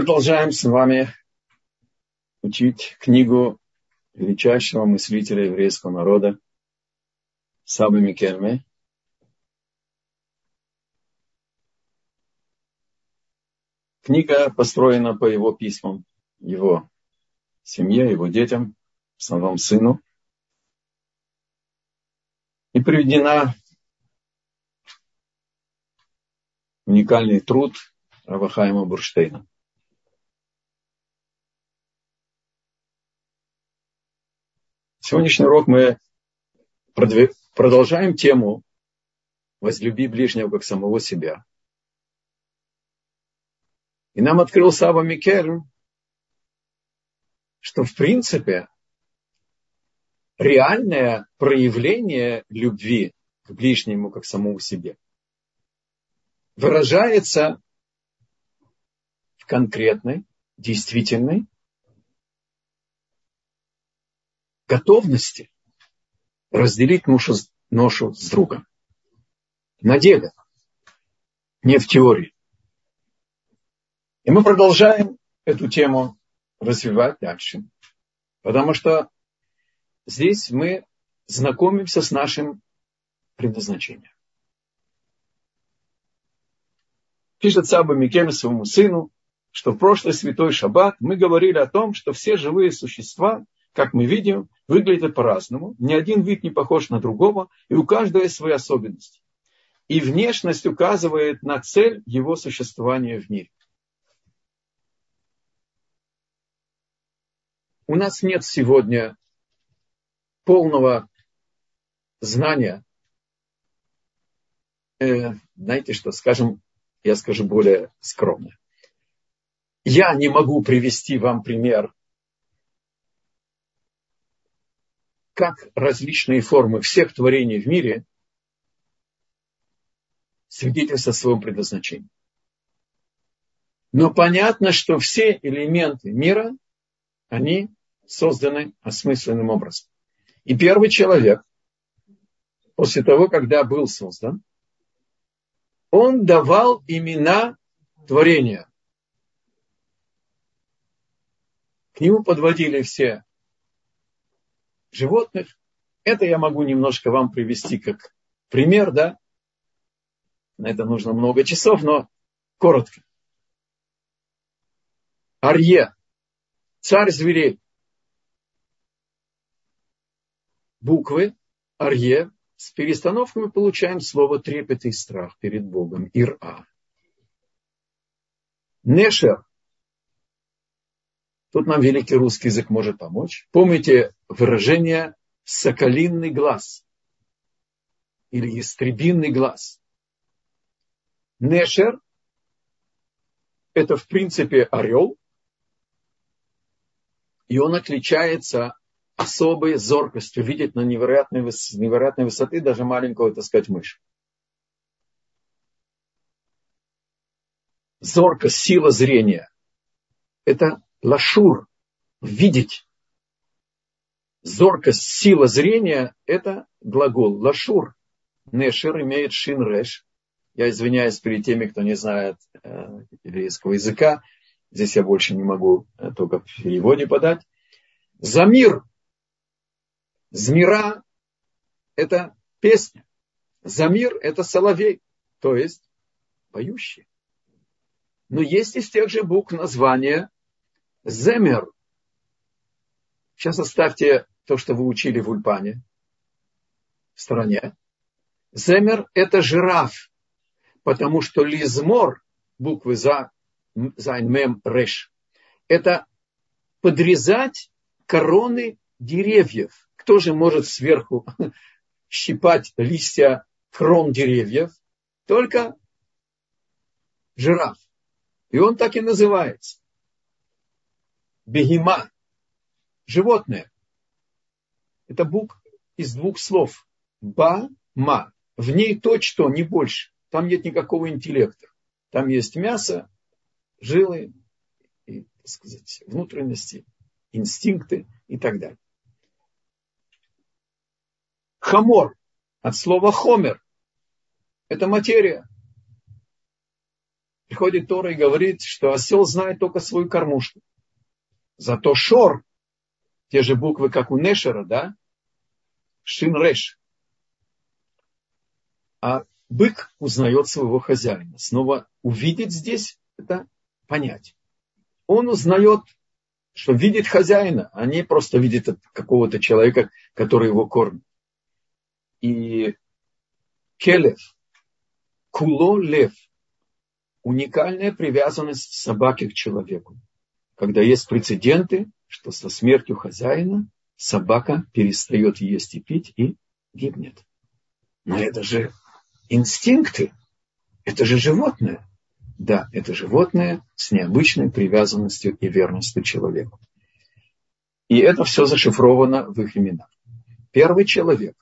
продолжаем с вами учить книгу величайшего мыслителя еврейского народа Сабы Микерме. Книга построена по его письмам, его семье, его детям, в основном сыну. И приведена уникальный труд Равахайма Бурштейна. Сегодняшний урок мы продолжаем тему «Возлюби ближнего, как самого себя». И нам открыл Саба Микерн, что в принципе реальное проявление любви к ближнему, как самому себе, выражается в конкретной, действительной готовности разделить ношу, ношу с другом. На деле, не в теории. И мы продолжаем эту тему развивать дальше. Потому что здесь мы знакомимся с нашим предназначением. Пишет Саба Микель своему сыну, что в прошлый святой шаббат мы говорили о том, что все живые существа – как мы видим, выглядят по-разному. Ни один вид не похож на другого, и у каждого есть свои особенности. И внешность указывает на цель его существования в мире. У нас нет сегодня полного знания. Э, знаете что, скажем, я скажу более скромно. Я не могу привести вам пример как различные формы всех творений в мире свидетельствуют о своем предназначении. Но понятно, что все элементы мира, они созданы осмысленным образом. И первый человек, после того, когда был создан, он давал имена творения. К нему подводили все животных. Это я могу немножко вам привести как пример, да. На это нужно много часов, но коротко. Арье, царь зверей. Буквы Арье. С перестановкой мы получаем слово трепет и страх перед Богом. Ир-А. Нешер Тут нам великий русский язык может помочь. Помните выражение «соколиный глаз» или «истребинный глаз». Нешер – это в принципе орел, и он отличается особой зоркостью видеть на невероятной, невероятной высоты даже маленького, так сказать, мышь. Зоркость, сила зрения – это лашур, видеть. Зоркость, сила зрения – это глагол лашур. Нешер имеет шин реш. Я извиняюсь перед теми, кто не знает э, еврейского языка. Здесь я больше не могу э, только в переводе подать. Замир. Змира – это песня. Замир – это соловей, то есть поющий. Но есть из тех же букв название זמר. Сейчас оставьте то, что вы учили в Ульпане в стороне. זמר – это жираф, потому что לזמור, буквы за, зайн, мем, реш, это подрезать короны деревьев. Кто же может сверху щипать листья крон деревьев? Только жираф. И он так и называется бегема, животное. Это букв из двух слов. Ба-ма. В ней то, что, не больше. Там нет никакого интеллекта. Там есть мясо, жилы, и, так сказать, внутренности, инстинкты и так далее. Хамор от слова хомер. Это материя. приходит Тора и говорит, что осел знает только свою кормушку. Зато шор, те же буквы, как у Нешера, да, Шинреш. А бык узнает своего хозяина. Снова увидеть здесь – это понять. Он узнает, что видит хозяина, а не просто видит какого-то человека, который его кормит. И келев, куло лев, уникальная привязанность собаки к человеку. Когда есть прецеденты, что со смертью хозяина собака перестает есть и пить и гибнет. Но это же инстинкты, это же животное. Да, это животное с необычной привязанностью и верностью человеку. И это все зашифровано в их именах. Первый человек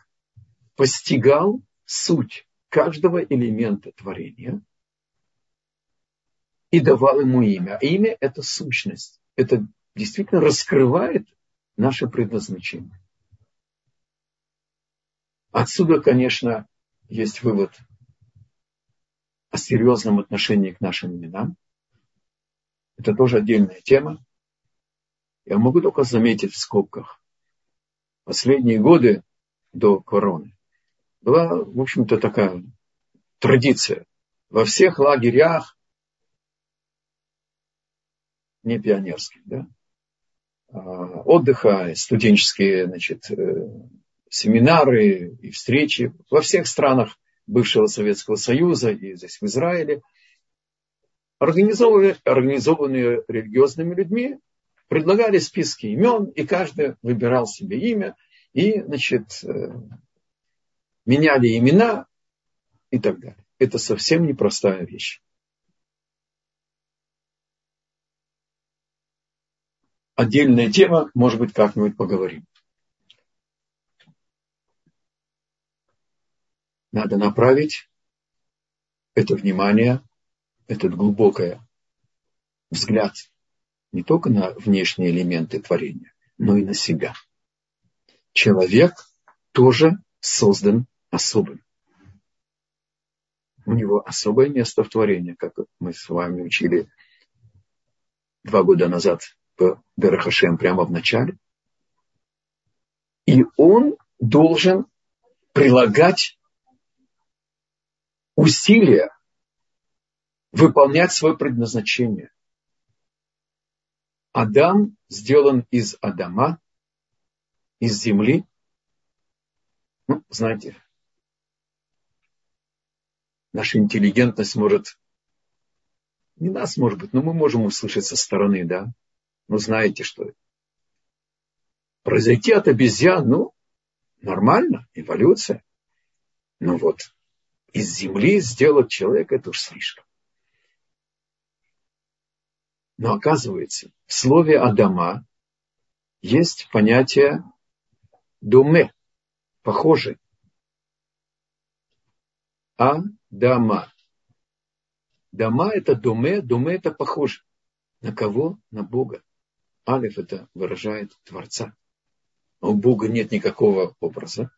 постигал суть каждого элемента творения и давал ему имя. А имя – это сущность. Это действительно раскрывает наше предназначение. Отсюда, конечно, есть вывод о серьезном отношении к нашим именам. Это тоже отдельная тема. Я могу только заметить в скобках. Последние годы до короны была, в общем-то, такая традиция. Во всех лагерях, не пионерских, да, а, отдыха, студенческие, значит, э, семинары и встречи во всех странах бывшего Советского Союза и здесь в Израиле, организованные, организованные религиозными людьми, предлагали списки имен, и каждый выбирал себе имя, и, значит, э, меняли имена и так далее. Это совсем непростая вещь. Отдельная тема, может быть, как-нибудь поговорим. Надо направить это внимание, этот глубокий взгляд не только на внешние элементы творения, но и на себя. Человек тоже создан особым. У него особое место в творении, как мы с вами учили два года назад по Берахашем прямо в начале. И он должен прилагать усилия выполнять свое предназначение. Адам сделан из Адама, из земли. Ну, знаете, наша интеллигентность может, не нас, может быть, но мы можем услышать со стороны, да. Ну, знаете, что это. Произойти от обезьян, ну, нормально, эволюция. Ну вот, из земли сделать человека, это уж слишком. Но оказывается, в слове Адама есть понятие думе, похожий. Адама. Дама это думе, думе это похоже. На кого? На Бога. Алиф это выражает Творца. У Бога нет никакого образа.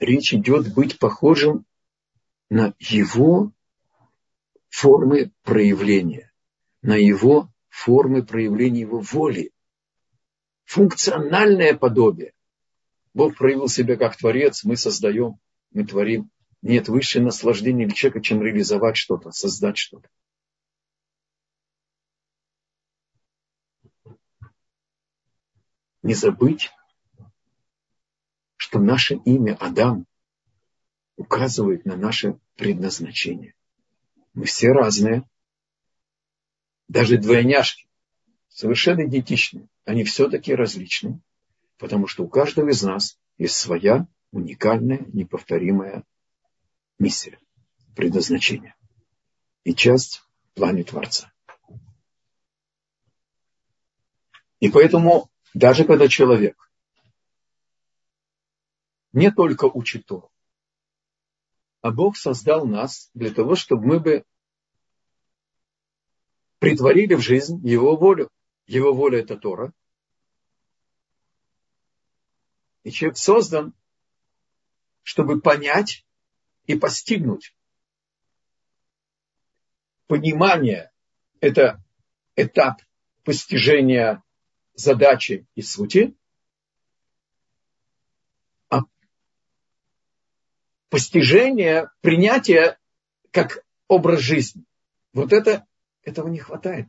Речь идет быть похожим на его формы проявления, на его формы проявления его воли. Функциональное подобие. Бог проявил себя как Творец, мы создаем, мы творим. Нет высшее наслаждения для человека, чем реализовать что-то, создать что-то. Не забыть, что наше имя Адам указывает на наше предназначение. Мы все разные. Даже двойняшки, совершенно идентичные, они все-таки различны, потому что у каждого из нас есть своя уникальная, неповторимая миссия, предназначение и часть в плане Творца. И поэтому даже когда человек не только учит Тору, а Бог создал нас для того, чтобы мы бы притворили в жизнь Его волю. Его воля – это Тора. И человек создан, чтобы понять и постигнуть. Понимание – это этап постижения задачи и сути, а постижение, принятие как образ жизни. Вот это, этого не хватает.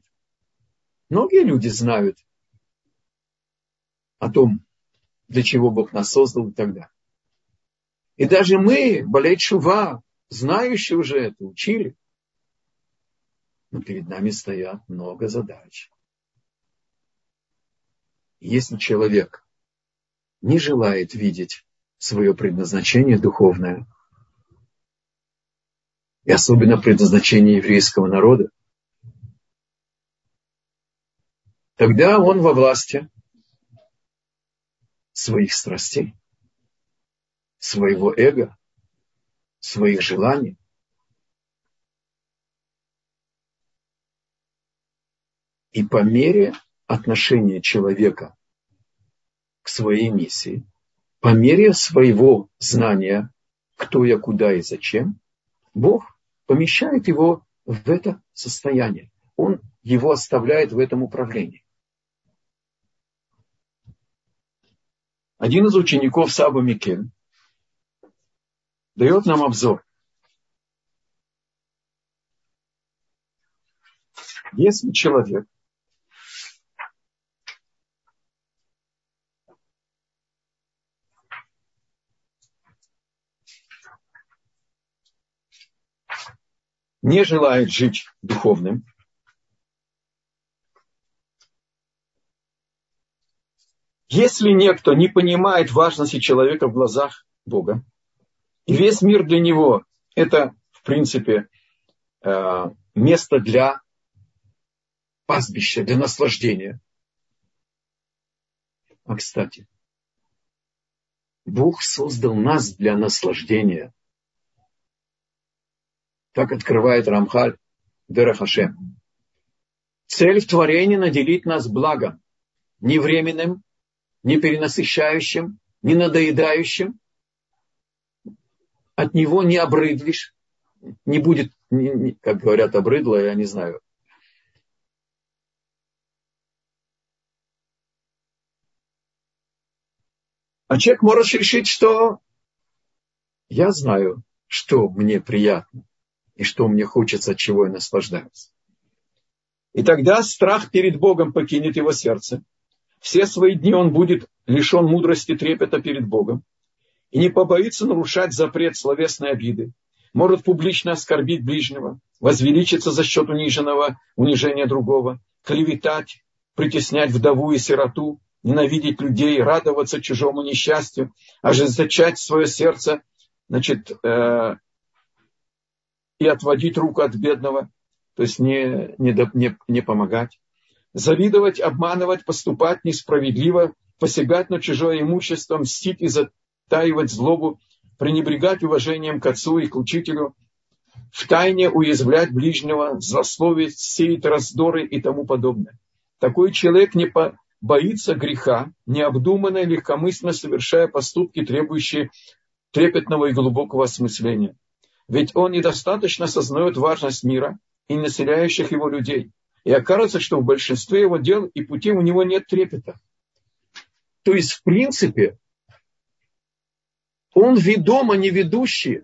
Многие люди знают о том, для чего Бог нас создал и так далее. И даже мы, болеть шува, знающие уже это, учили. Но перед нами стоят много задач. Если человек не желает видеть свое предназначение духовное, и особенно предназначение еврейского народа, тогда он во власти своих страстей, своего эго, своих желаний. И по мере отношения человека к своей миссии, по мере своего знания, кто я, куда и зачем, Бог помещает его в это состояние. Он его оставляет в этом управлении. Один из учеников Саба Микель дает нам обзор. Если человек не желает жить духовным, Если некто не понимает важности человека в глазах Бога, и весь мир для него это, в принципе, э, место для пастбища, для наслаждения. А кстати, Бог создал нас для наслаждения. Так открывает Рамхаль Дерахашем. Цель в творении наделить нас благом, не временным, не перенасыщающим, не надоедающим. От него не обрыдлишь, не будет, как говорят, обрыдло, я не знаю. А человек может решить, что я знаю, что мне приятно и что мне хочется, от чего я наслаждаюсь. И тогда страх перед Богом покинет его сердце – все свои дни он будет лишен мудрости трепета перед Богом и не побоится нарушать запрет словесной обиды, может публично оскорбить ближнего, возвеличиться за счет униженного, унижения другого, клеветать, притеснять вдову и сироту, ненавидеть людей, радоваться чужому несчастью, ожесточать свое сердце, значит, э, и отводить руку от бедного, то есть не, не, не, не помогать завидовать, обманывать, поступать несправедливо, посягать на чужое имущество, мстить и затаивать злобу, пренебрегать уважением к отцу и к учителю, в тайне уязвлять ближнего, злословить, сеять раздоры и тому подобное. Такой человек не боится греха, необдуманно и легкомысленно совершая поступки, требующие трепетного и глубокого осмысления. Ведь он недостаточно сознает важность мира и населяющих его людей – и окажется, что в большинстве его дел и путей у него нет трепета. То есть, в принципе, он ведом, а не ведущий.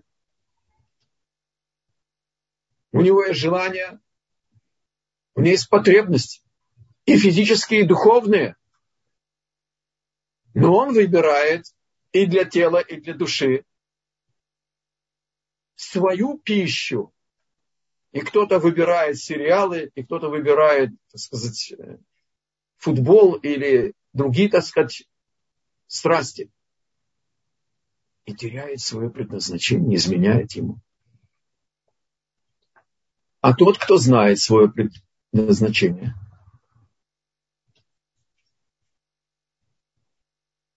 У него есть желания, у него есть потребности, и физические, и духовные. Но он выбирает и для тела, и для души свою пищу, и кто-то выбирает сериалы, и кто-то выбирает, так сказать, футбол или другие, так сказать, страсти. И теряет свое предназначение, изменяет ему. А тот, кто знает свое предназначение,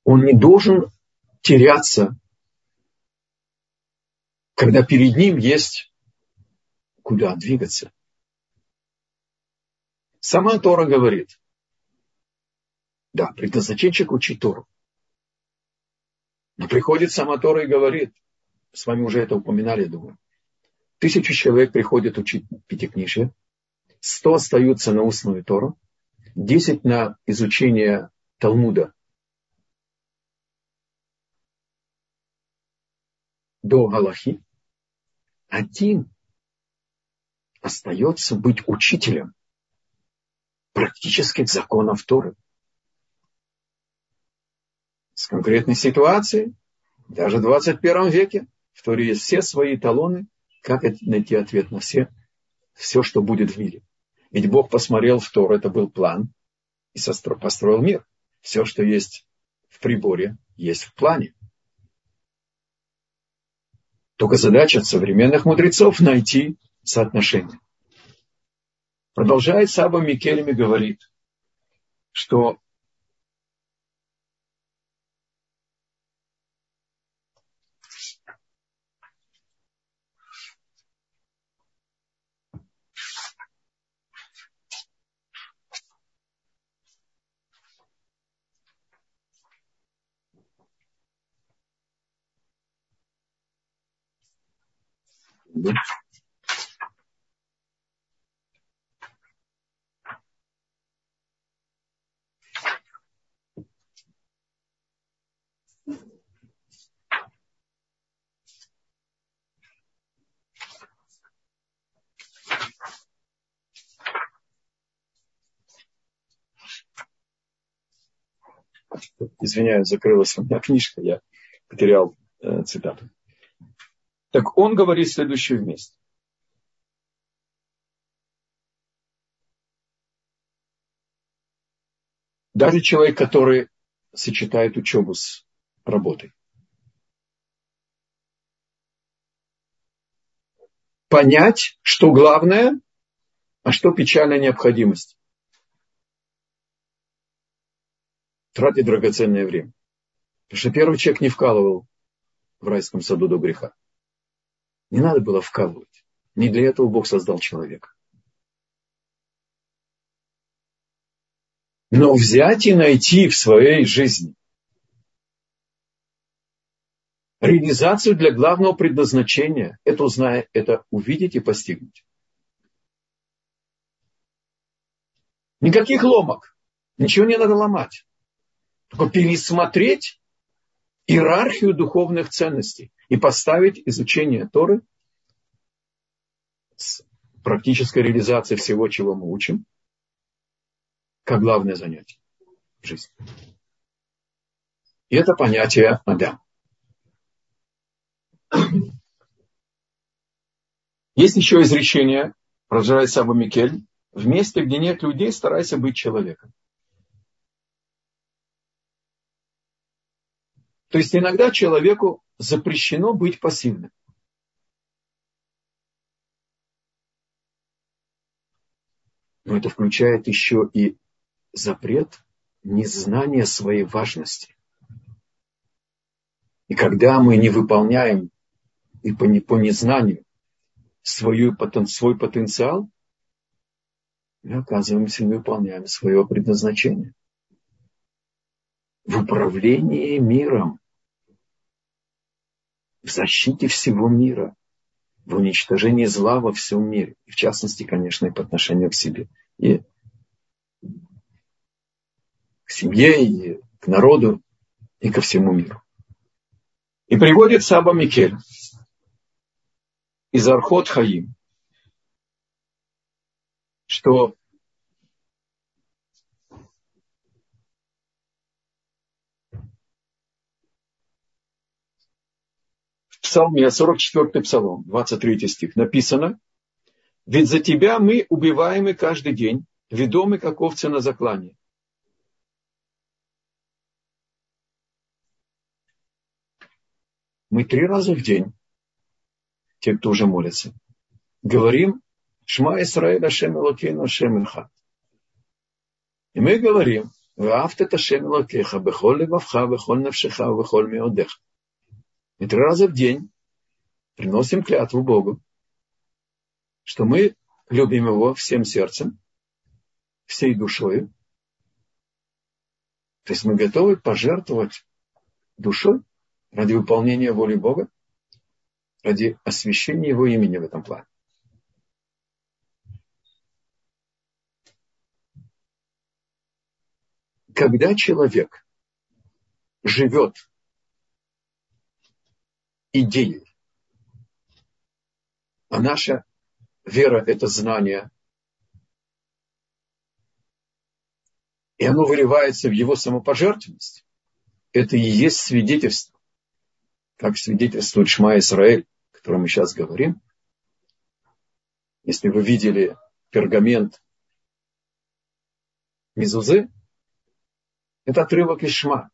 он не должен теряться, когда перед ним есть куда двигаться. Сама Тора говорит, да, предназначение учить Тору. Но приходит сама Тора и говорит, с вами уже это упоминали, думаю. Тысячу человек приходят учить пятикнижие, сто остаются на устную Тору, десять на изучение Талмуда до Галахи, один остается быть учителем практических законов Торы. С конкретной ситуацией, даже в 21 веке, в Торе есть все свои талоны, как найти ответ на все, все, что будет в мире. Ведь Бог посмотрел в Тор, это был план, и построил мир. Все, что есть в приборе, есть в плане. Только задача современных мудрецов найти соотношение. Продолжает Саба Микелеми говорит, что Да? Извиняюсь, закрылась у меня книжка, я потерял э, цитату. Так он говорит следующее вместе. Даже человек, который сочетает учебу с работой. Понять, что главное, а что печальная необходимость. Тратить драгоценное время. Потому что первый человек не вкалывал в райском саду до греха. Не надо было вкалывать. Не для этого Бог создал человека. Но взять и найти в своей жизни реализацию для главного предназначения, это, узная, это увидеть и постигнуть. Никаких ломок. Ничего не надо ломать. Только пересмотреть иерархию духовных ценностей и поставить изучение Торы с практической реализацией всего, чего мы учим, как главное занятие в жизни. И это понятие Адам. Есть еще изречение, продолжает Саба Микель, в месте, где нет людей, старайся быть человеком. То есть иногда человеку запрещено быть пассивным. Но это включает еще и запрет незнания своей важности. И когда мы не выполняем и по, по незнанию свою, свой потенциал, мы оказываемся, не выполняем свое предназначение. В управлении миром в защите всего мира, в уничтожении зла во всем мире. И в частности, конечно, и по отношению к себе. И к семье, и к народу, и ко всему миру. И приводит Саба Микель из Архот Хаим, что псалме, 44 псалом, 23 стих, написано, «Ведь за тебя мы убиваемы каждый день, ведомы как овцы на заклане». Мы три раза в день, те, кто уже молится, говорим «Шма Исраэль Ашем Элокейну Ашем Элхат». И мы говорим «Ваавт это Ашем Элокеха, бехоль левавха, бехоль навшеха, бехоль меодеха». И три раза в день приносим клятву Богу, что мы любим Его всем сердцем, всей душой. То есть мы готовы пожертвовать душой ради выполнения воли Бога. ради освящения его имени в этом плане. Когда человек живет идеей, а наша вера – это знание, и оно выливается в его самопожертвенность, это и есть свидетельство, как свидетельствует Шма Исраэль, о котором мы сейчас говорим. Если вы видели пергамент Мизузы, это отрывок из Шма.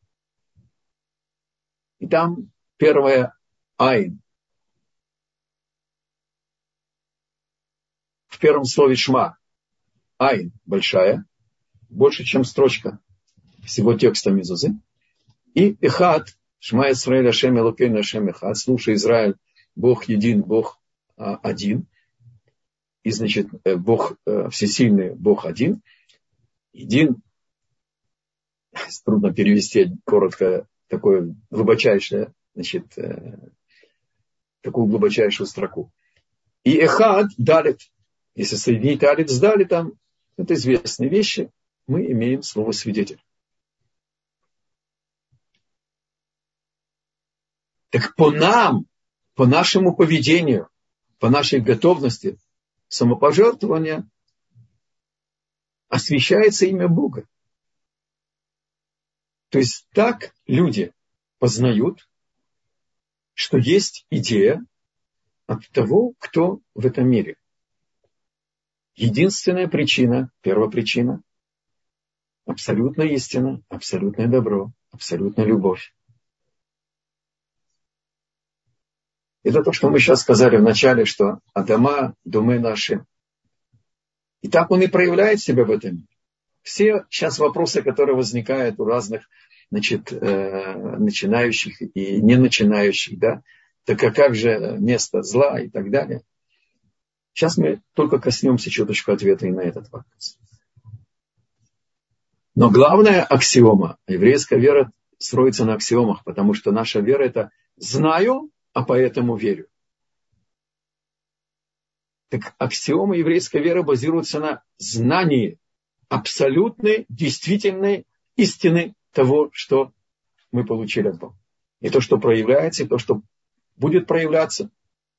И там первое Айн. В первом слове Шма Айн большая, больше, чем строчка всего текста Мизузы. И Эхад, Шма Исраэль, Ашем Элокейн, Ашем Эхад, слушай, Израиль, Бог един, Бог а, один. И, значит, э, Бог э, всесильный, Бог один. Един, трудно перевести коротко такое глубочайшее, значит, э, такую глубочайшую строку. И эхад далит. Если соединить алит с далитом, это известные вещи, мы имеем слово свидетель. Так по нам, по нашему поведению, по нашей готовности самопожертвования освещается имя Бога. То есть так люди познают, что есть идея от того, кто в этом мире. Единственная причина, первопричина, абсолютная истина, абсолютное добро, абсолютная любовь. Это то, что мы сейчас сказали в начале, что Адама, думы наши. И так он и проявляет себя в этом все сейчас вопросы, которые возникают у разных значит, э, начинающих и не начинающих, да, так а как же место зла и так далее. Сейчас мы только коснемся чуточку ответа и на этот вопрос. Но главная аксиома, еврейская вера строится на аксиомах, потому что наша вера это знаю, а поэтому верю. Так аксиома еврейской веры базируется на знании абсолютной, действительной истины того, что мы получили от Бога. И то, что проявляется, и то, что будет проявляться,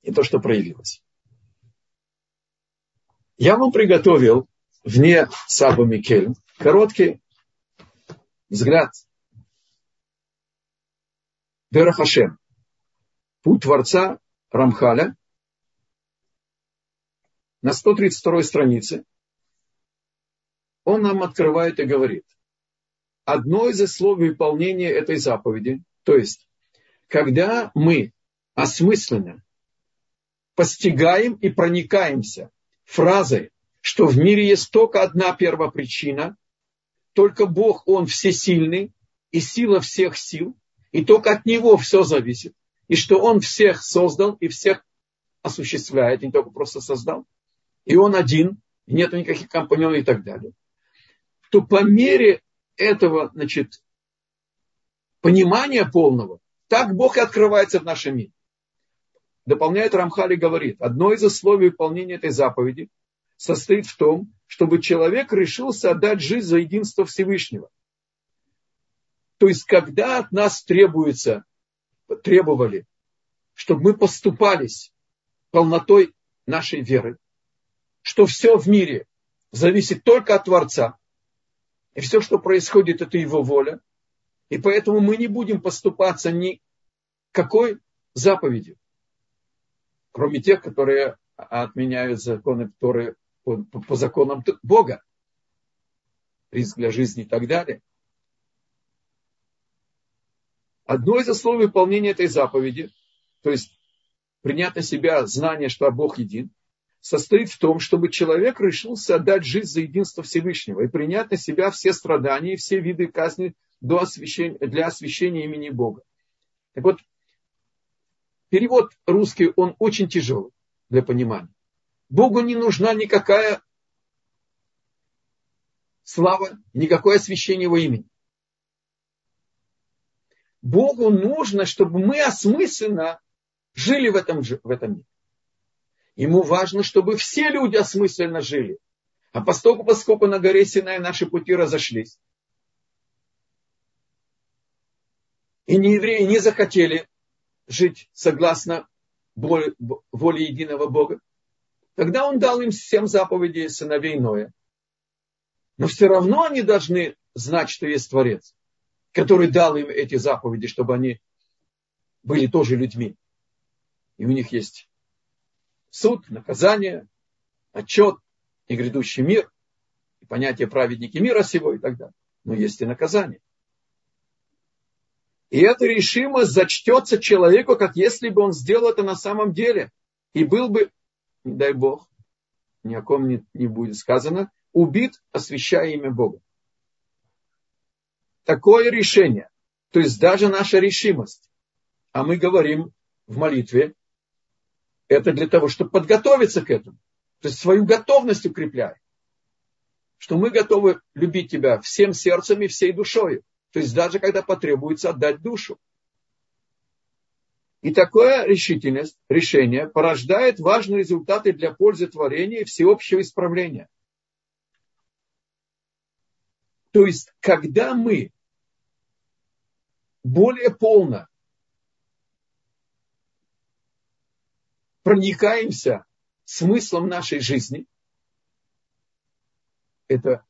и то, что проявилось. Я вам приготовил вне Саба Микель короткий взгляд. Дерахашем. Путь Творца Рамхаля на 132 странице он нам открывает и говорит, одно из условий выполнения этой заповеди, то есть, когда мы осмысленно постигаем и проникаемся фразой, что в мире есть только одна первопричина, только Бог, Он всесильный, и сила всех сил, и только от Него все зависит, и что Он всех создал и всех осуществляет, не только просто создал, и Он один, и нет никаких компаньонов и так далее. То по мере этого, значит, понимания полного, так Бог и открывается в нашем мире. Дополняет Рамхали говорит, одно из условий выполнения этой заповеди состоит в том, чтобы человек решился отдать жизнь за единство Всевышнего. То есть, когда от нас требуется, требовали, чтобы мы поступались полнотой нашей веры, что все в мире зависит только от Творца, и все, что происходит, это его воля. И поэтому мы не будем поступаться никакой заповедью, кроме тех, которые отменяют законы, по, по, по законам Бога. Риск для жизни и так далее. Одно из условий выполнения этой заповеди, то есть принять на себя знание, что Бог един – состоит в том, чтобы человек решился отдать жизнь за единство Всевышнего и принять на себя все страдания и все виды казни до освящения, для освящения имени Бога. Так вот, перевод русский, он очень тяжелый для понимания. Богу не нужна никакая слава, никакое освящение его имени. Богу нужно, чтобы мы осмысленно жили в этом, в этом мире. Ему важно, чтобы все люди осмысленно жили. А поскольку, поскольку на горе Синай наши пути разошлись, и не евреи не захотели жить согласно воле, единого Бога, тогда он дал им всем заповеди сыновей Ноя. Но все равно они должны знать, что есть Творец, который дал им эти заповеди, чтобы они были тоже людьми. И у них есть суд, наказание, отчет и грядущий мир, и понятие праведники мира сего и так далее. Но есть и наказание. И эта решимость зачтется человеку, как если бы он сделал это на самом деле. И был бы, не дай Бог, ни о ком не, не будет сказано, убит, освящая имя Бога. Такое решение, то есть даже наша решимость, а мы говорим в молитве, это для того, чтобы подготовиться к этому. То есть свою готовность укрепляем. Что мы готовы любить тебя всем сердцем и всей душой. То есть даже когда потребуется отдать душу. И такое решительность, решение порождает важные результаты для пользы творения и всеобщего исправления. То есть, когда мы более полно проникаемся смыслом нашей жизни, это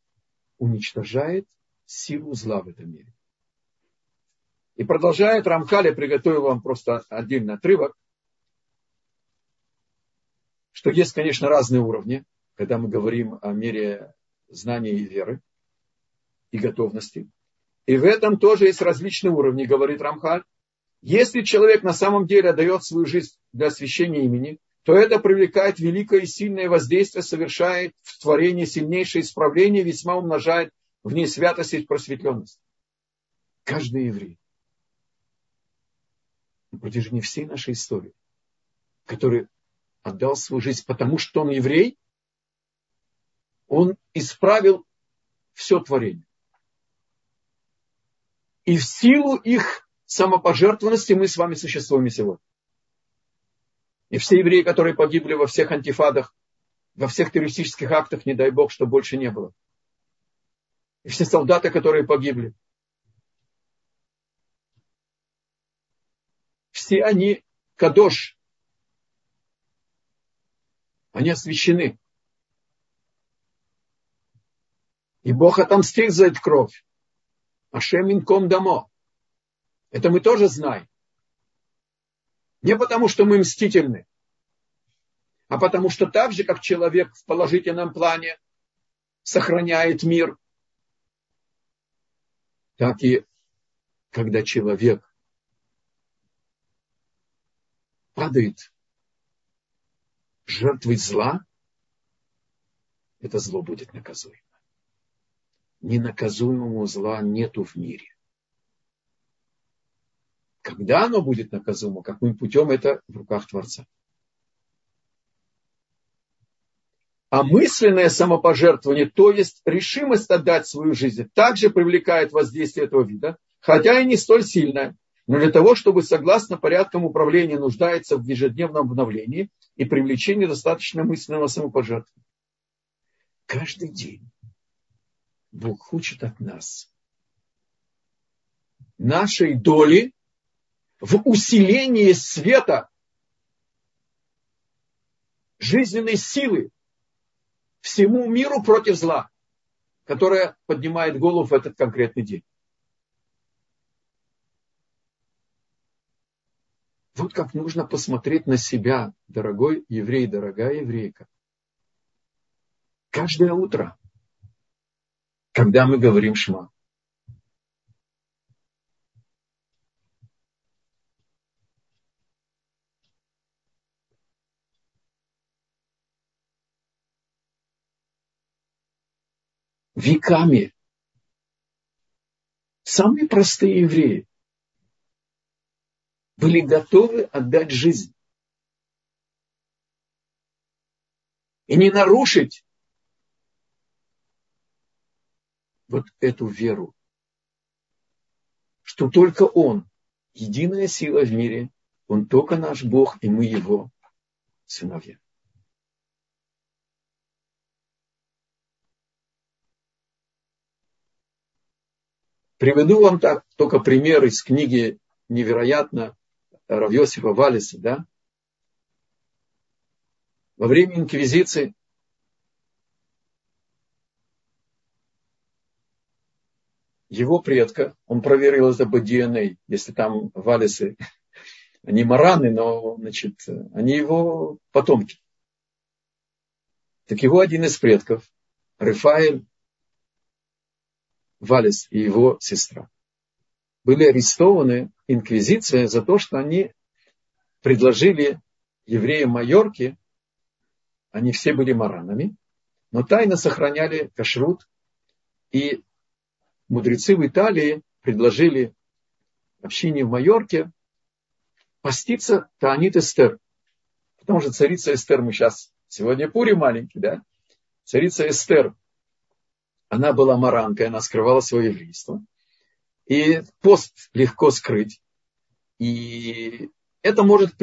уничтожает силу зла в этом мире. И продолжает Рамхали, я приготовил вам просто отдельный отрывок, что есть, конечно, разные уровни, когда мы говорим о мире знания и веры и готовности. И в этом тоже есть различные уровни, говорит Рамхаль. Если человек на самом деле отдает свою жизнь для освящения имени, то это привлекает великое и сильное воздействие, совершает в творении сильнейшее исправление, весьма умножает в ней святость и просветленность. Каждый еврей на протяжении всей нашей истории, который отдал свою жизнь, потому что он еврей, он исправил все творение. И в силу их самопожертвованности мы с вами существуем сегодня. И все евреи, которые погибли во всех антифадах, во всех террористических актах, не дай бог, что больше не было. И все солдаты, которые погибли. Все они кадош. Они освящены. И Бог отомстит за эту кровь. Ашем инком дамо. Это мы тоже знаем. Не потому, что мы мстительны, а потому что так же, как человек в положительном плане сохраняет мир, так и когда человек падает жертвой зла, это зло будет наказуемо. Ненаказуемого зла нету в мире. Когда оно будет наказуемо, каким путем, это в руках Творца. А мысленное самопожертвование, то есть решимость отдать свою жизнь, также привлекает воздействие этого вида, хотя и не столь сильное, но для того, чтобы согласно порядкам управления нуждается в ежедневном обновлении и привлечении достаточно мысленного самопожертвования. Каждый день Бог хочет от нас нашей доли в усилении света, жизненной силы всему миру против зла, которая поднимает голову в этот конкретный день. Вот как нужно посмотреть на себя, дорогой еврей, дорогая еврейка. Каждое утро, когда мы говорим шма, веками самые простые евреи были готовы отдать жизнь. И не нарушить вот эту веру, что только Он, единая сила в мире, Он только наш Бог, и мы его сыновья. Приведу вам так, только пример из книги «Невероятно» Равьосифа Валиса, да? Во время инквизиции его предка, он проверил это по ДНК, если там Валисы, они мараны, но, значит, они его потомки. Так его один из предков, Рафаэль Валис и его сестра, были арестованы инквизицией за то, что они предложили евреям Майорки, они все были маранами, но тайно сохраняли кашрут, и мудрецы в Италии предложили общине в Майорке поститься Таанит Эстер. Потому что царица Эстер, мы сейчас, сегодня Пури маленький, да? Царица Эстер она была маранкой, она скрывала свое еврейство. И пост легко скрыть. И это может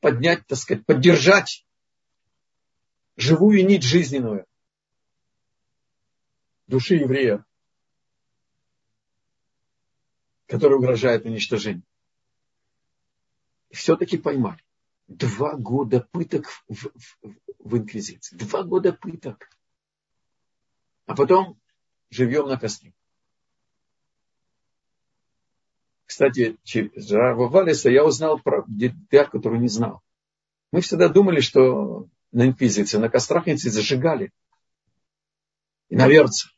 поднять, так сказать, поддержать живую нить жизненную души еврея, которая угрожает уничтожению. И все-таки поймали. Два года пыток в, в, в инквизиции. Два года пыток. А потом живьем на костре. Кстати, через Рава Валиса я узнал про деталь, которую не знал. Мы всегда думали, что на инквизиции, на кострах инквизиции зажигали. И на верце.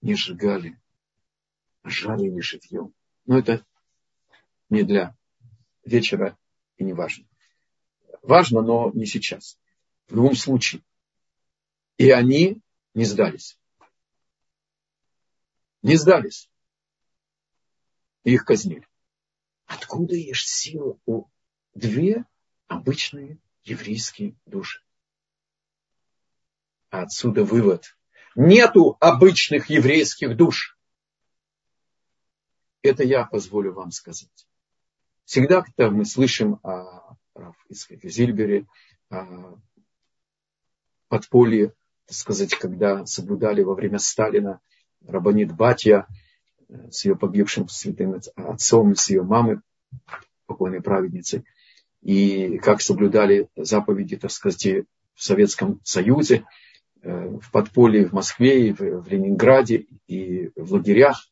Не сжигали, а жарили живьем. Но это не для вечера и не важно. Важно, но не сейчас. В любом случае, и они не сдались. Не сдались. И их казнили. Откуда есть сила у две обычные еврейские души? А отсюда вывод. Нету обычных еврейских душ. Это я позволю вам сказать. Всегда, когда мы слышим о Раф Зильбере, о подполье так сказать, когда соблюдали во время Сталина Рабанит Батья э, с ее погибшим святым отцом, с ее мамой, покойной праведницей, и как соблюдали заповеди, так сказать, в Советском Союзе, э, в подполье в Москве, и в Ленинграде, и в лагерях.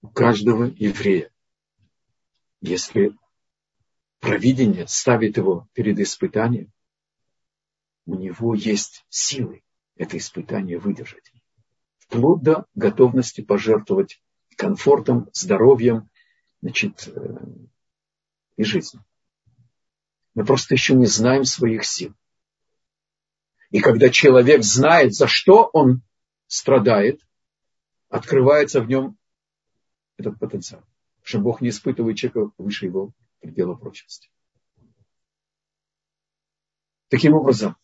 У каждого еврея, если провидение ставит его перед испытанием, у него есть силы это испытание выдержать. Вплоть до готовности пожертвовать комфортом, здоровьем значит, э, и жизнью. Мы просто еще не знаем своих сил. И когда человек знает, за что он страдает, открывается в нем этот потенциал. Что Бог не испытывает человека выше его предела прочности. Таким образом,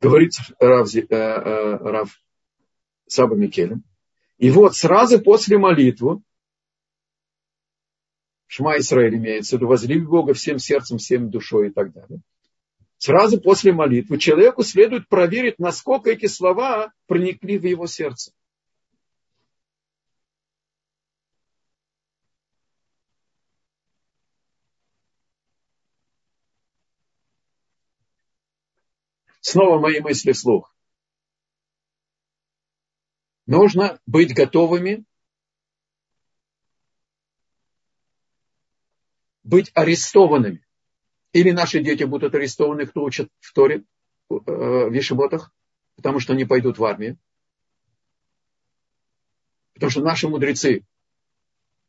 говорит Рав, э, э, Рав Саба Микелем, и вот сразу после молитвы, Шма Исраиль имеется в виду, возлюби Бога всем сердцем, всем душой и так далее. Сразу после молитвы человеку следует проверить, насколько эти слова проникли в его сердце. Снова мои мысли вслух. Нужно быть готовыми быть арестованными. Или наши дети будут арестованы, кто учат в Торе, э, в Вишеботах, потому что они пойдут в армию. Потому что наши мудрецы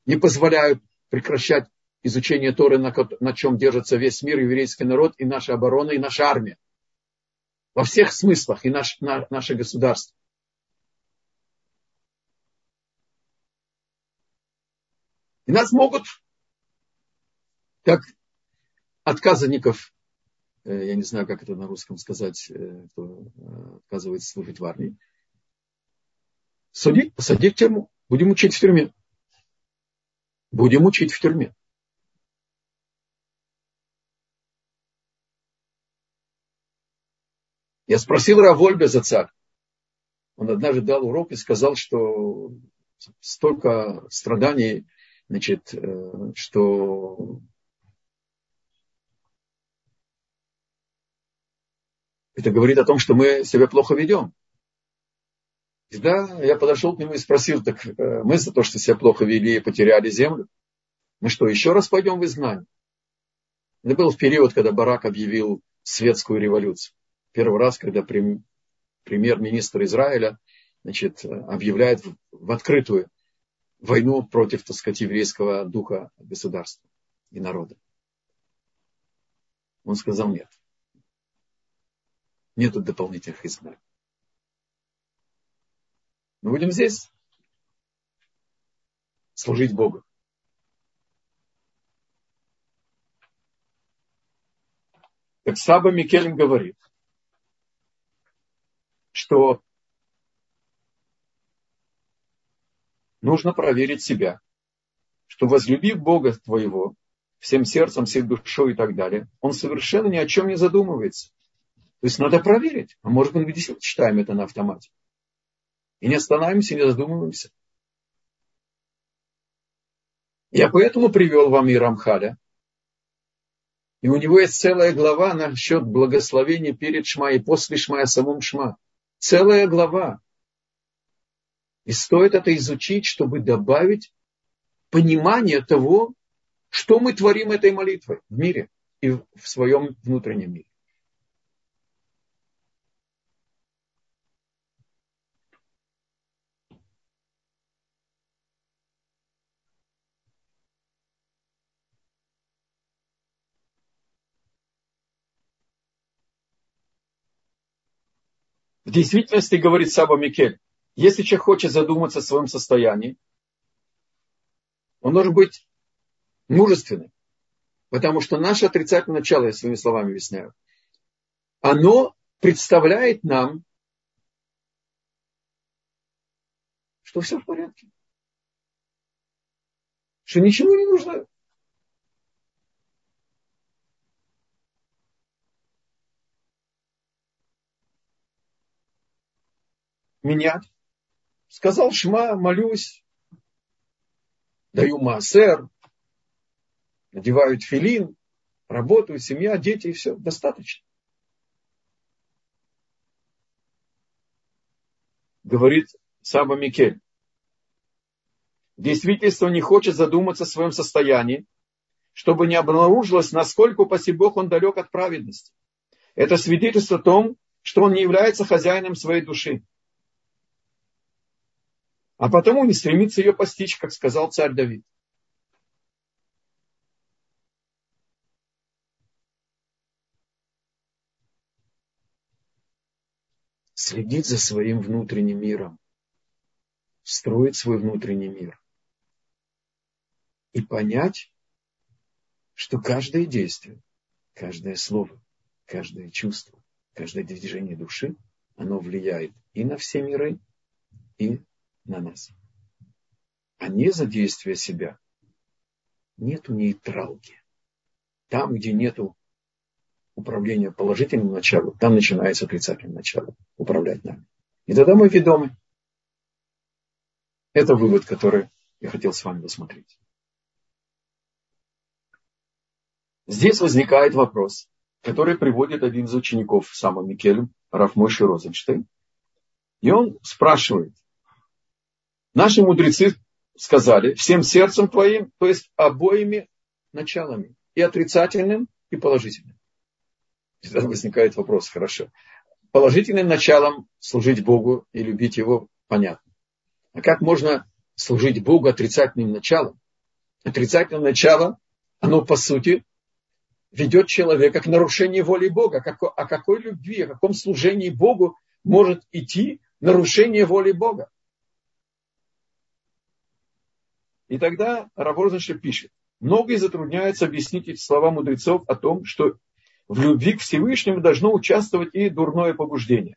не позволяют прекращать изучение Торы, на, чем держится весь мир, еврейский народ, и наша оборона, и наша армия во всех смыслах и наш, на, наше государство. И нас могут, как отказанников э, я не знаю, как это на русском сказать, э, кто отказывается служить в армии, судить, посадить в тюрьму. Будем учить в тюрьме. Будем учить в тюрьме. Я спросил Равольбе за царь. Он однажды дал урок и сказал, что столько страданий, значит, э, что это говорит о том, что мы себя плохо ведем. Да, я подошел к нему и спросил, так э, мы за то, что себя плохо вели и потеряли землю, мы что, еще раз пойдем в изгнание? Это был в период, когда Барак объявил светскую революцию. Первый раз, когда премьер-министр Израиля значит, объявляет в открытую войну против, так сказать, еврейского духа государства и народа. Он сказал нет. Нету дополнительных изгнаний. Мы будем здесь служить Богу. Так Саба Микелем говорит, что нужно проверить себя, что возлюбив Бога твоего всем сердцем, всей душой и так далее, он совершенно ни о чем не задумывается. То есть надо проверить. А может быть, мы действительно читаем это на автомате. И не останавливаемся, не задумываемся. Я поэтому привел вам и Рамхаля. И у него есть целая глава насчет благословения перед Шма и после Шма и самом Шма. Целая глава. И стоит это изучить, чтобы добавить понимание того, что мы творим этой молитвой в мире и в своем внутреннем мире. Действительности, говорит Саба Микель, если человек хочет задуматься о своем состоянии, он должен быть мужественным. Потому что наше отрицательное начало, я своими словами объясняю, оно представляет нам, что все в порядке. Что ничего не нужно менять. Сказал Шма, молюсь, даю маасер, надеваю филин, работаю, семья, дети, и все, достаточно. Говорит Саба Микель. Действительно, он не хочет задуматься о своем состоянии, чтобы не обнаружилось, насколько, упаси Бог, он далек от праведности. Это свидетельство о том, что он не является хозяином своей души а потому не стремится ее постичь, как сказал царь Давид. Следить за своим внутренним миром, строить свой внутренний мир и понять, что каждое действие, каждое слово, каждое чувство, каждое движение души, оно влияет и на все миры, и на нас. А не за действие себя нету нейтралки. Там, где нету управления положительным началом, там начинается отрицательное начало управлять нами. И тогда мы ведомы. Это вывод, который я хотел с вами посмотреть. Здесь возникает вопрос, который приводит один из учеников Сама Микелем, Рафмойши Розенштейн. И он спрашивает, Наши мудрецы сказали всем сердцем твоим, то есть обоими началами, и отрицательным, и положительным. И тогда возникает вопрос, хорошо. Положительным началом служить Богу и любить Его, понятно. А как можно служить Богу отрицательным началом? Отрицательное начало, оно по сути ведет человека к нарушению воли Бога. О какой любви, о каком служении Богу может идти нарушение воли Бога? И тогда Раворзаншев пишет, многие затрудняются объяснить эти слова мудрецов о том, что в любви к Всевышнему должно участвовать и дурное побуждение.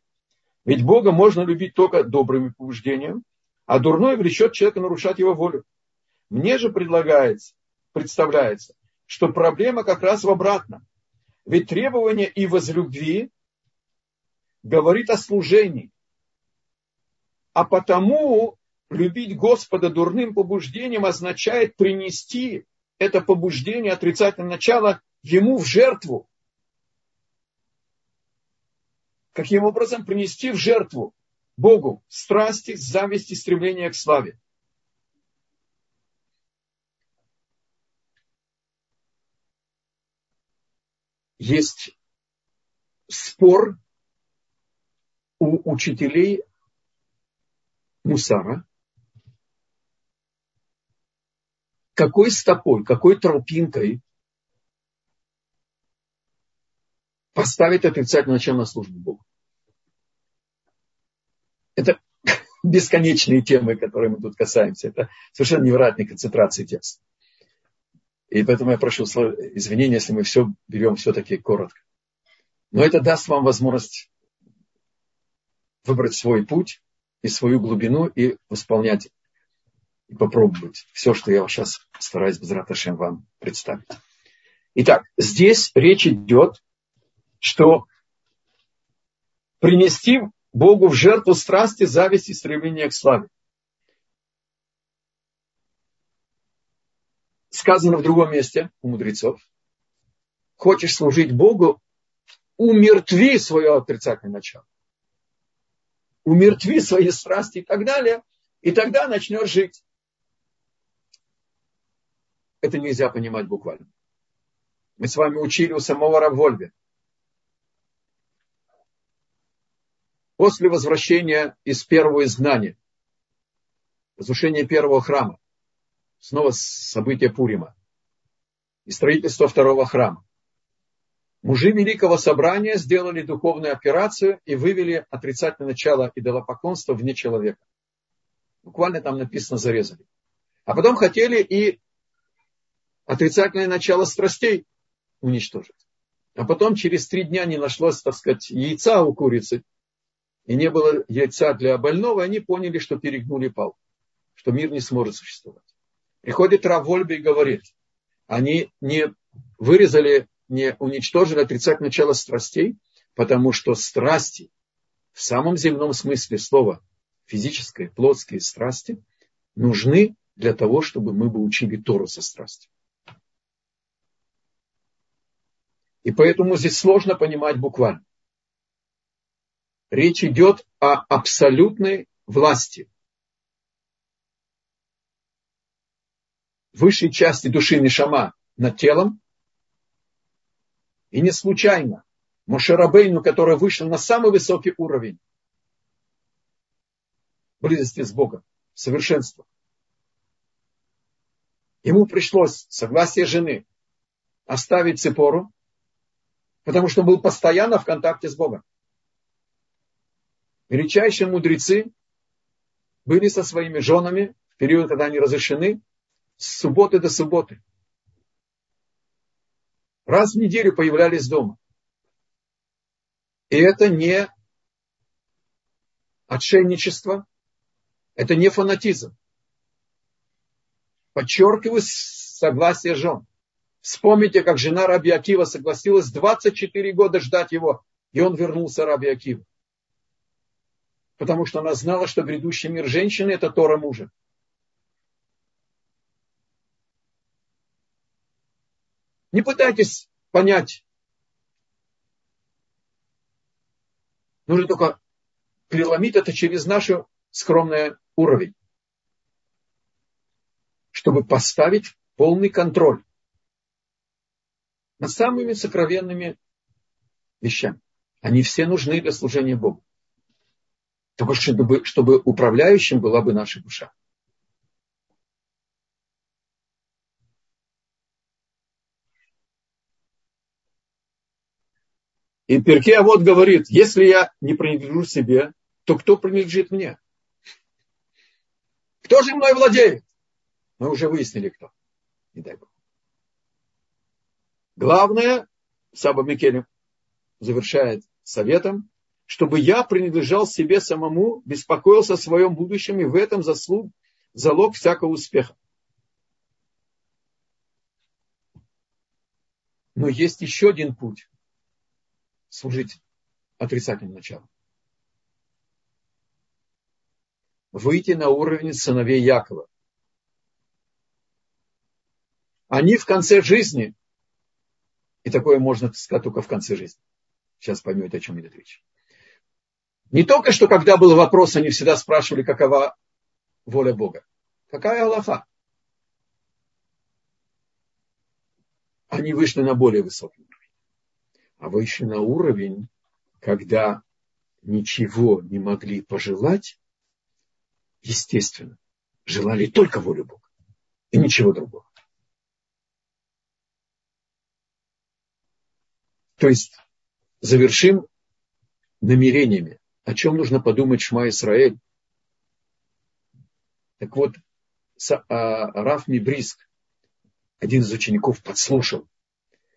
Ведь Бога можно любить только добрыми побуждениями, а дурное влечет человека нарушать его волю. Мне же предлагается, представляется, что проблема как раз в обратном. Ведь требование и возлюбви говорит о служении. А потому любить Господа дурным побуждением означает принести это побуждение, отрицательное начало, ему в жертву. Каким образом принести в жертву Богу страсти, зависти, стремление к славе. Есть спор у учителей Мусара, какой стопой, какой тропинкой поставить отрицательное начало на службу Богу. Это бесконечные темы, которые мы тут касаемся. Это совершенно невероятная концентрация текста. И поэтому я прошу извинения, если мы все берем все-таки коротко. Но это даст вам возможность выбрать свой путь и свою глубину и восполнять и попробовать все, что я сейчас стараюсь без вам представить. Итак, здесь речь идет, что принести Богу в жертву страсти, зависти, стремления к славе. Сказано в другом месте у мудрецов. Хочешь служить Богу, умертви свое отрицательное начало. Умертви свои страсти и так далее, и тогда начнешь жить это нельзя понимать буквально. Мы с вами учили у самого Равольбе. После возвращения из первого изгнания, разрушения первого храма, снова события Пурима и строительство второго храма, мужи Великого Собрания сделали духовную операцию и вывели отрицательное начало идолопоклонства вне человека. Буквально там написано зарезали. А потом хотели и отрицательное начало страстей уничтожить. А потом через три дня не нашлось, так сказать, яйца у курицы, и не было яйца для больного, они поняли, что перегнули палку, что мир не сможет существовать. Приходит Равольби и говорит, они не вырезали, не уничтожили отрицательное начало страстей, потому что страсти в самом земном смысле слова, физические, плотские страсти, нужны для того, чтобы мы бы учили Тору со страстью. И поэтому здесь сложно понимать буквально. Речь идет о абсолютной власти. Высшей части души Нишама над телом. И не случайно Мошерабейну, который вышел на самый высокий уровень близости с Богом, совершенства. Ему пришлось согласие жены оставить Цепору потому что был постоянно в контакте с Богом. Величайшие мудрецы были со своими женами в период, когда они разрешены, с субботы до субботы. Раз в неделю появлялись дома. И это не отшельничество, это не фанатизм. Подчеркиваю согласие жен. Вспомните, как жена Раби Акива согласилась 24 года ждать его, и он вернулся Раби Акива. Потому что она знала, что грядущий мир женщины – это Тора мужа. Не пытайтесь понять. Нужно только преломить это через наш скромный уровень, чтобы поставить полный контроль над самыми сокровенными вещами. Они все нужны для служения Богу. Только чтобы, чтобы управляющим была бы наша душа. И Перке вот говорит, если я не принадлежу себе, то кто принадлежит мне? Кто же мной владеет? Мы уже выяснили, кто. Не дай Бог. Главное Саба Микелем завершает советом, чтобы я принадлежал себе самому, беспокоился о своем будущем, и в этом заслуг, залог всякого успеха. Но есть еще один путь служить отрицательным началом. Выйти на уровень сыновей Якова. Они в конце жизни, и такое можно сказать только в конце жизни. Сейчас поймете, о чем идет речь. Не только что, когда был вопрос, они всегда спрашивали, какова воля Бога. Какая Аллаха? Они вышли на более высокий уровень. А вышли на уровень, когда ничего не могли пожелать, естественно, желали только волю Бога и ничего другого. То есть завершим намерениями о чем нужно подумать Шма Исраэль. Так вот, а, Раф Мибриск, один из учеников, подслушал,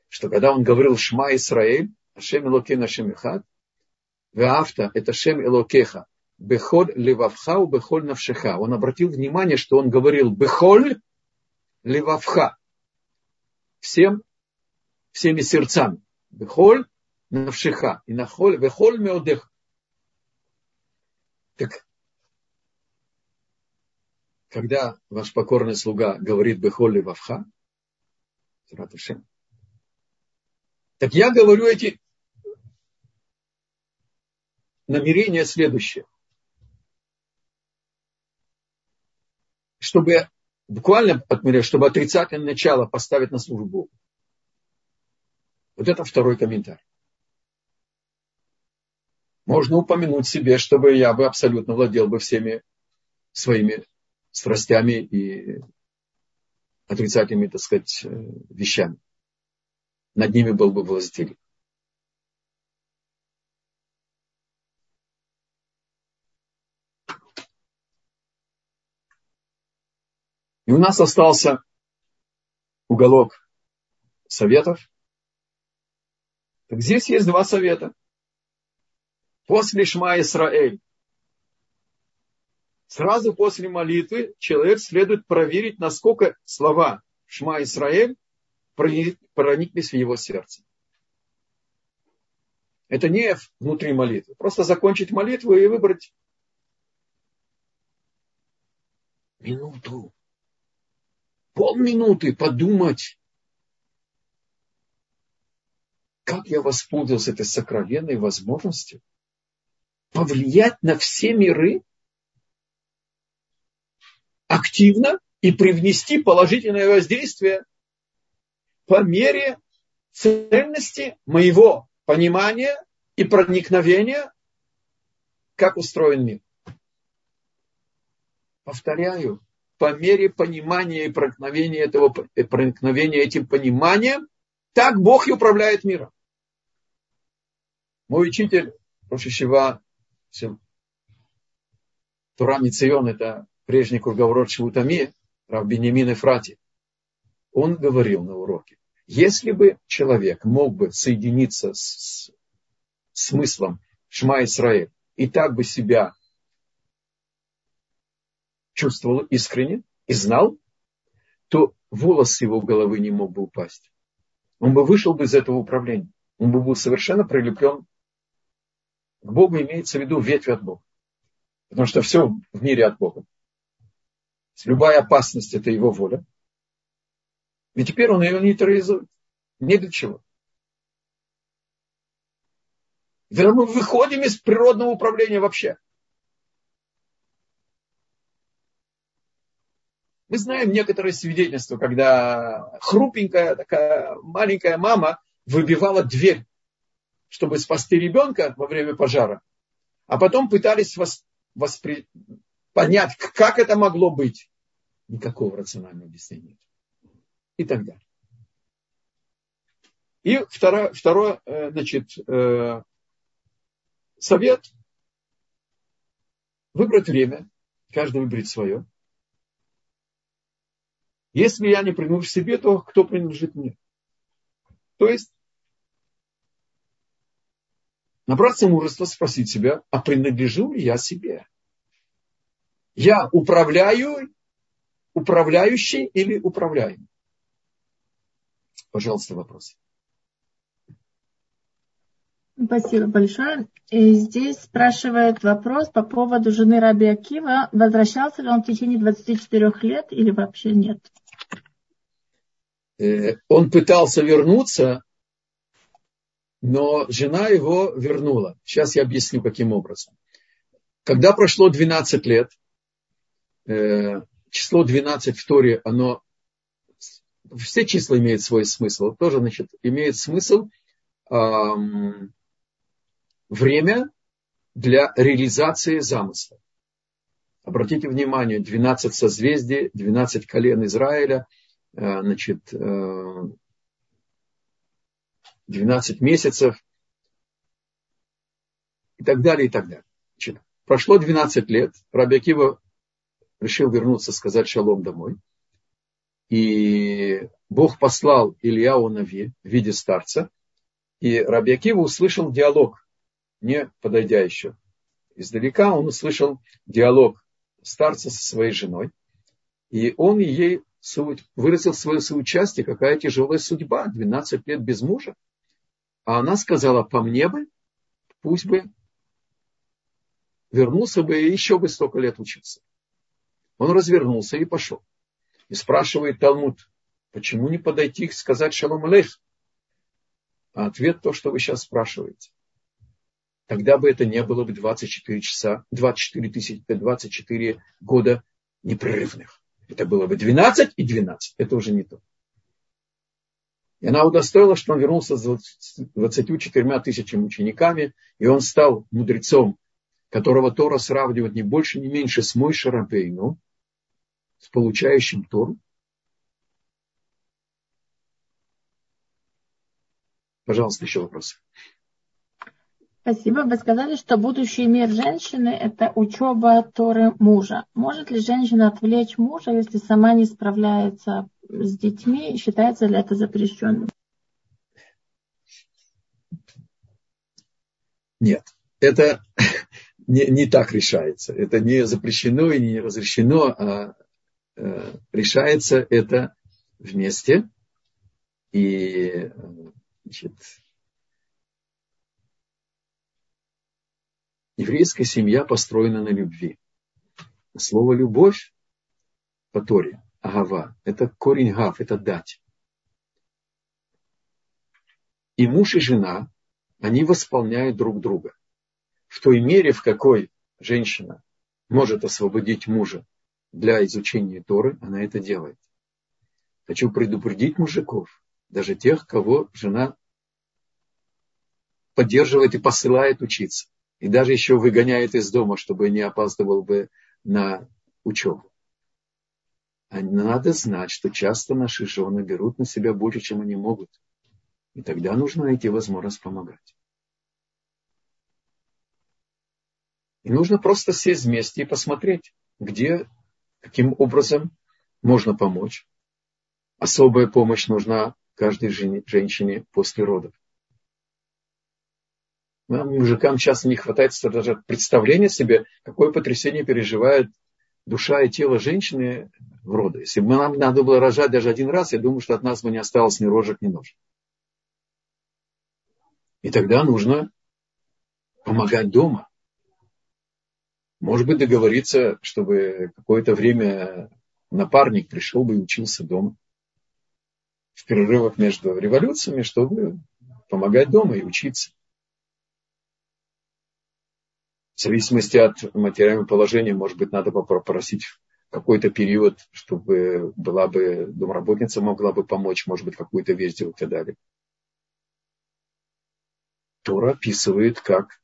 что когда он говорил Шма Исраэль, Ашем Элоке Ашем Ихад, Веафта – это Шем Элокеха, Бехоль Левавха у Бехоль Навшеха. Он обратил внимание, что он говорил Бехоль Левавха. Всем, всеми сердцами. Бехоль Навшеха. И Нахоль, Бехоль Меодеха. Так, когда ваш покорный слуга говорит Бехоли Вавха, так я говорю эти намерения следующие. Чтобы буквально, чтобы отрицательное начало поставить на службу. Вот это второй комментарий можно упомянуть себе, чтобы я бы абсолютно владел бы всеми своими страстями и отрицательными, так сказать, э, вещами. Над ними был бы властелин. И у нас остался уголок советов. Так здесь есть два совета после Шма Исраэль, сразу после молитвы человек следует проверить, насколько слова Шма Исраэль прониклись в его сердце. Это не внутри молитвы. Просто закончить молитву и выбрать минуту, полминуты подумать, как я воспользовался этой сокровенной возможностью повлиять на все миры активно и привнести положительное воздействие по мере ценности моего понимания и проникновения, как устроен мир. Повторяю, по мере понимания и проникновения этого проникновения этим пониманием, так Бог и управляет миром. Мой учитель Рошишева. Тура Мицион, это прежний круговорот Швутами, Рав Бенемин и Фрати. Он говорил на уроке, если бы человек мог бы соединиться с смыслом Шма Исраэль и так бы себя чувствовал искренне и знал, то волос его головы не мог бы упасть. Он бы вышел бы из этого управления. Он бы был совершенно прилеплен к Богу имеется в виду ветвь от Бога. Потому что все в мире от Бога. Любая опасность – это его воля. И теперь он ее нейтрализует. Не для чего. мы выходим из природного управления вообще. Мы знаем некоторые свидетельства, когда хрупенькая такая маленькая мама выбивала дверь чтобы спасти ребенка во время пожара, а потом пытались вос, воспри... понять, как это могло быть. Никакого рационального объяснения нет. И так далее. И второе, второе э, значит, э, совет выбрать время, каждый выберет свое. Если я не принадлежу себе, то кто принадлежит мне? То есть набраться мужества, спросить себя, а принадлежу ли я себе? Я управляю, управляющий или управляемый? Пожалуйста, вопрос. Спасибо большое. И здесь спрашивает вопрос по поводу жены Раби Акива. Возвращался ли он в течение 24 лет или вообще нет? Э, он пытался вернуться, но жена его вернула. Сейчас я объясню, каким образом. Когда прошло 12 лет, э, число 12 в Торе, оно, все числа имеют свой смысл, тоже, значит, имеет смысл эм, время для реализации замысла. Обратите внимание, 12 созвездий, 12 колен Израиля, э, значит, 12 э, месяцев и так далее, и так далее. Значит, прошло 12 лет, Раби Акива решил вернуться, сказать шалом домой. И Бог послал Ильяу Нави в виде старца. И Раби Акива услышал диалог не подойдя еще издалека, он услышал диалог старца со своей женой, и он ей выразил свое соучастие, какая тяжелая судьба, 12 лет без мужа. А она сказала, по мне бы, пусть бы вернулся бы и еще бы столько лет учиться. Он развернулся и пошел. И спрашивает Талмуд, почему не подойти и сказать шалом алейх? А ответ то, что вы сейчас спрашиваете тогда бы это не было бы 24 часа, 24 тысячи, 24 года непрерывных. Это было бы 12 и 12. Это уже не то. И она удостоила, что он вернулся с 24 тысячами учениками, и он стал мудрецом, которого Тора сравнивает не больше, не меньше с Мой Шарапейну, с получающим Тору. Пожалуйста, еще вопросы. Спасибо. Вы сказали, что будущий мир женщины – это учеба Торы мужа. Может ли женщина отвлечь мужа, если сама не справляется с детьми? Считается ли это запрещенным? Нет, это не, не так решается. Это не запрещено и не разрешено, а э, решается это вместе. И значит, Еврейская семья построена на любви. Слово «любовь» по Торе, агава, это корень гав, это дать. И муж и жена, они восполняют друг друга. В той мере, в какой женщина может освободить мужа для изучения Торы, она это делает. Хочу предупредить мужиков, даже тех, кого жена поддерживает и посылает учиться и даже еще выгоняет из дома, чтобы не опаздывал бы на учебу. А надо знать, что часто наши жены берут на себя больше, чем они могут. И тогда нужно найти возможность помогать. И нужно просто сесть вместе и посмотреть, где, каким образом можно помочь. Особая помощь нужна каждой женщине после родов. Нам, мужикам часто не хватает даже представления себе, какое потрясение переживает душа и тело женщины в роды. Если бы нам надо было рожать даже один раз, я думаю, что от нас бы не осталось ни рожек, ни ножек. И тогда нужно помогать дома. Может быть, договориться, чтобы какое-то время напарник пришел бы и учился дома. В перерывах между революциями, чтобы помогать дома и учиться. В зависимости от материального положения, может быть, надо попросить какой-то период, чтобы была бы домработница могла бы помочь, может быть, какую-то вещь делать и так далее. Тора описывает, как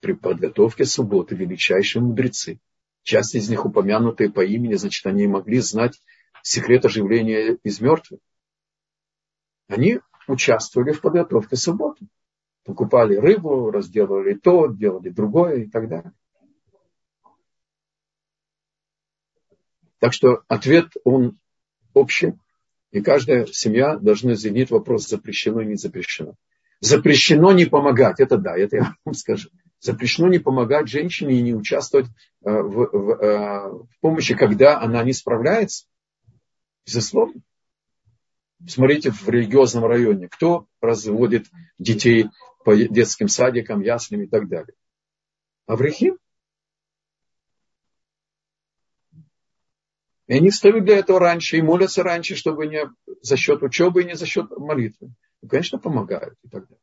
при подготовке субботы величайшие мудрецы, часть из них упомянутые по имени, значит, они могли знать секрет оживления из мертвых. Они участвовали в подготовке субботы покупали рыбу, разделывали то, делали другое и так далее. Так что ответ, он общий, и каждая семья должна извинить вопрос, запрещено не запрещено. Запрещено не помогать, это да, это я вам скажу. Запрещено не помогать женщине и не участвовать э, в, в, э, в помощи, когда она не справляется. Безусловно. Смотрите в религиозном районе, кто разводит детей по детским садикам, яслям и так далее. Аврихим. И они встают для этого раньше и молятся раньше, чтобы не за счет учебы и не за счет молитвы. Ну, конечно, помогают и так далее.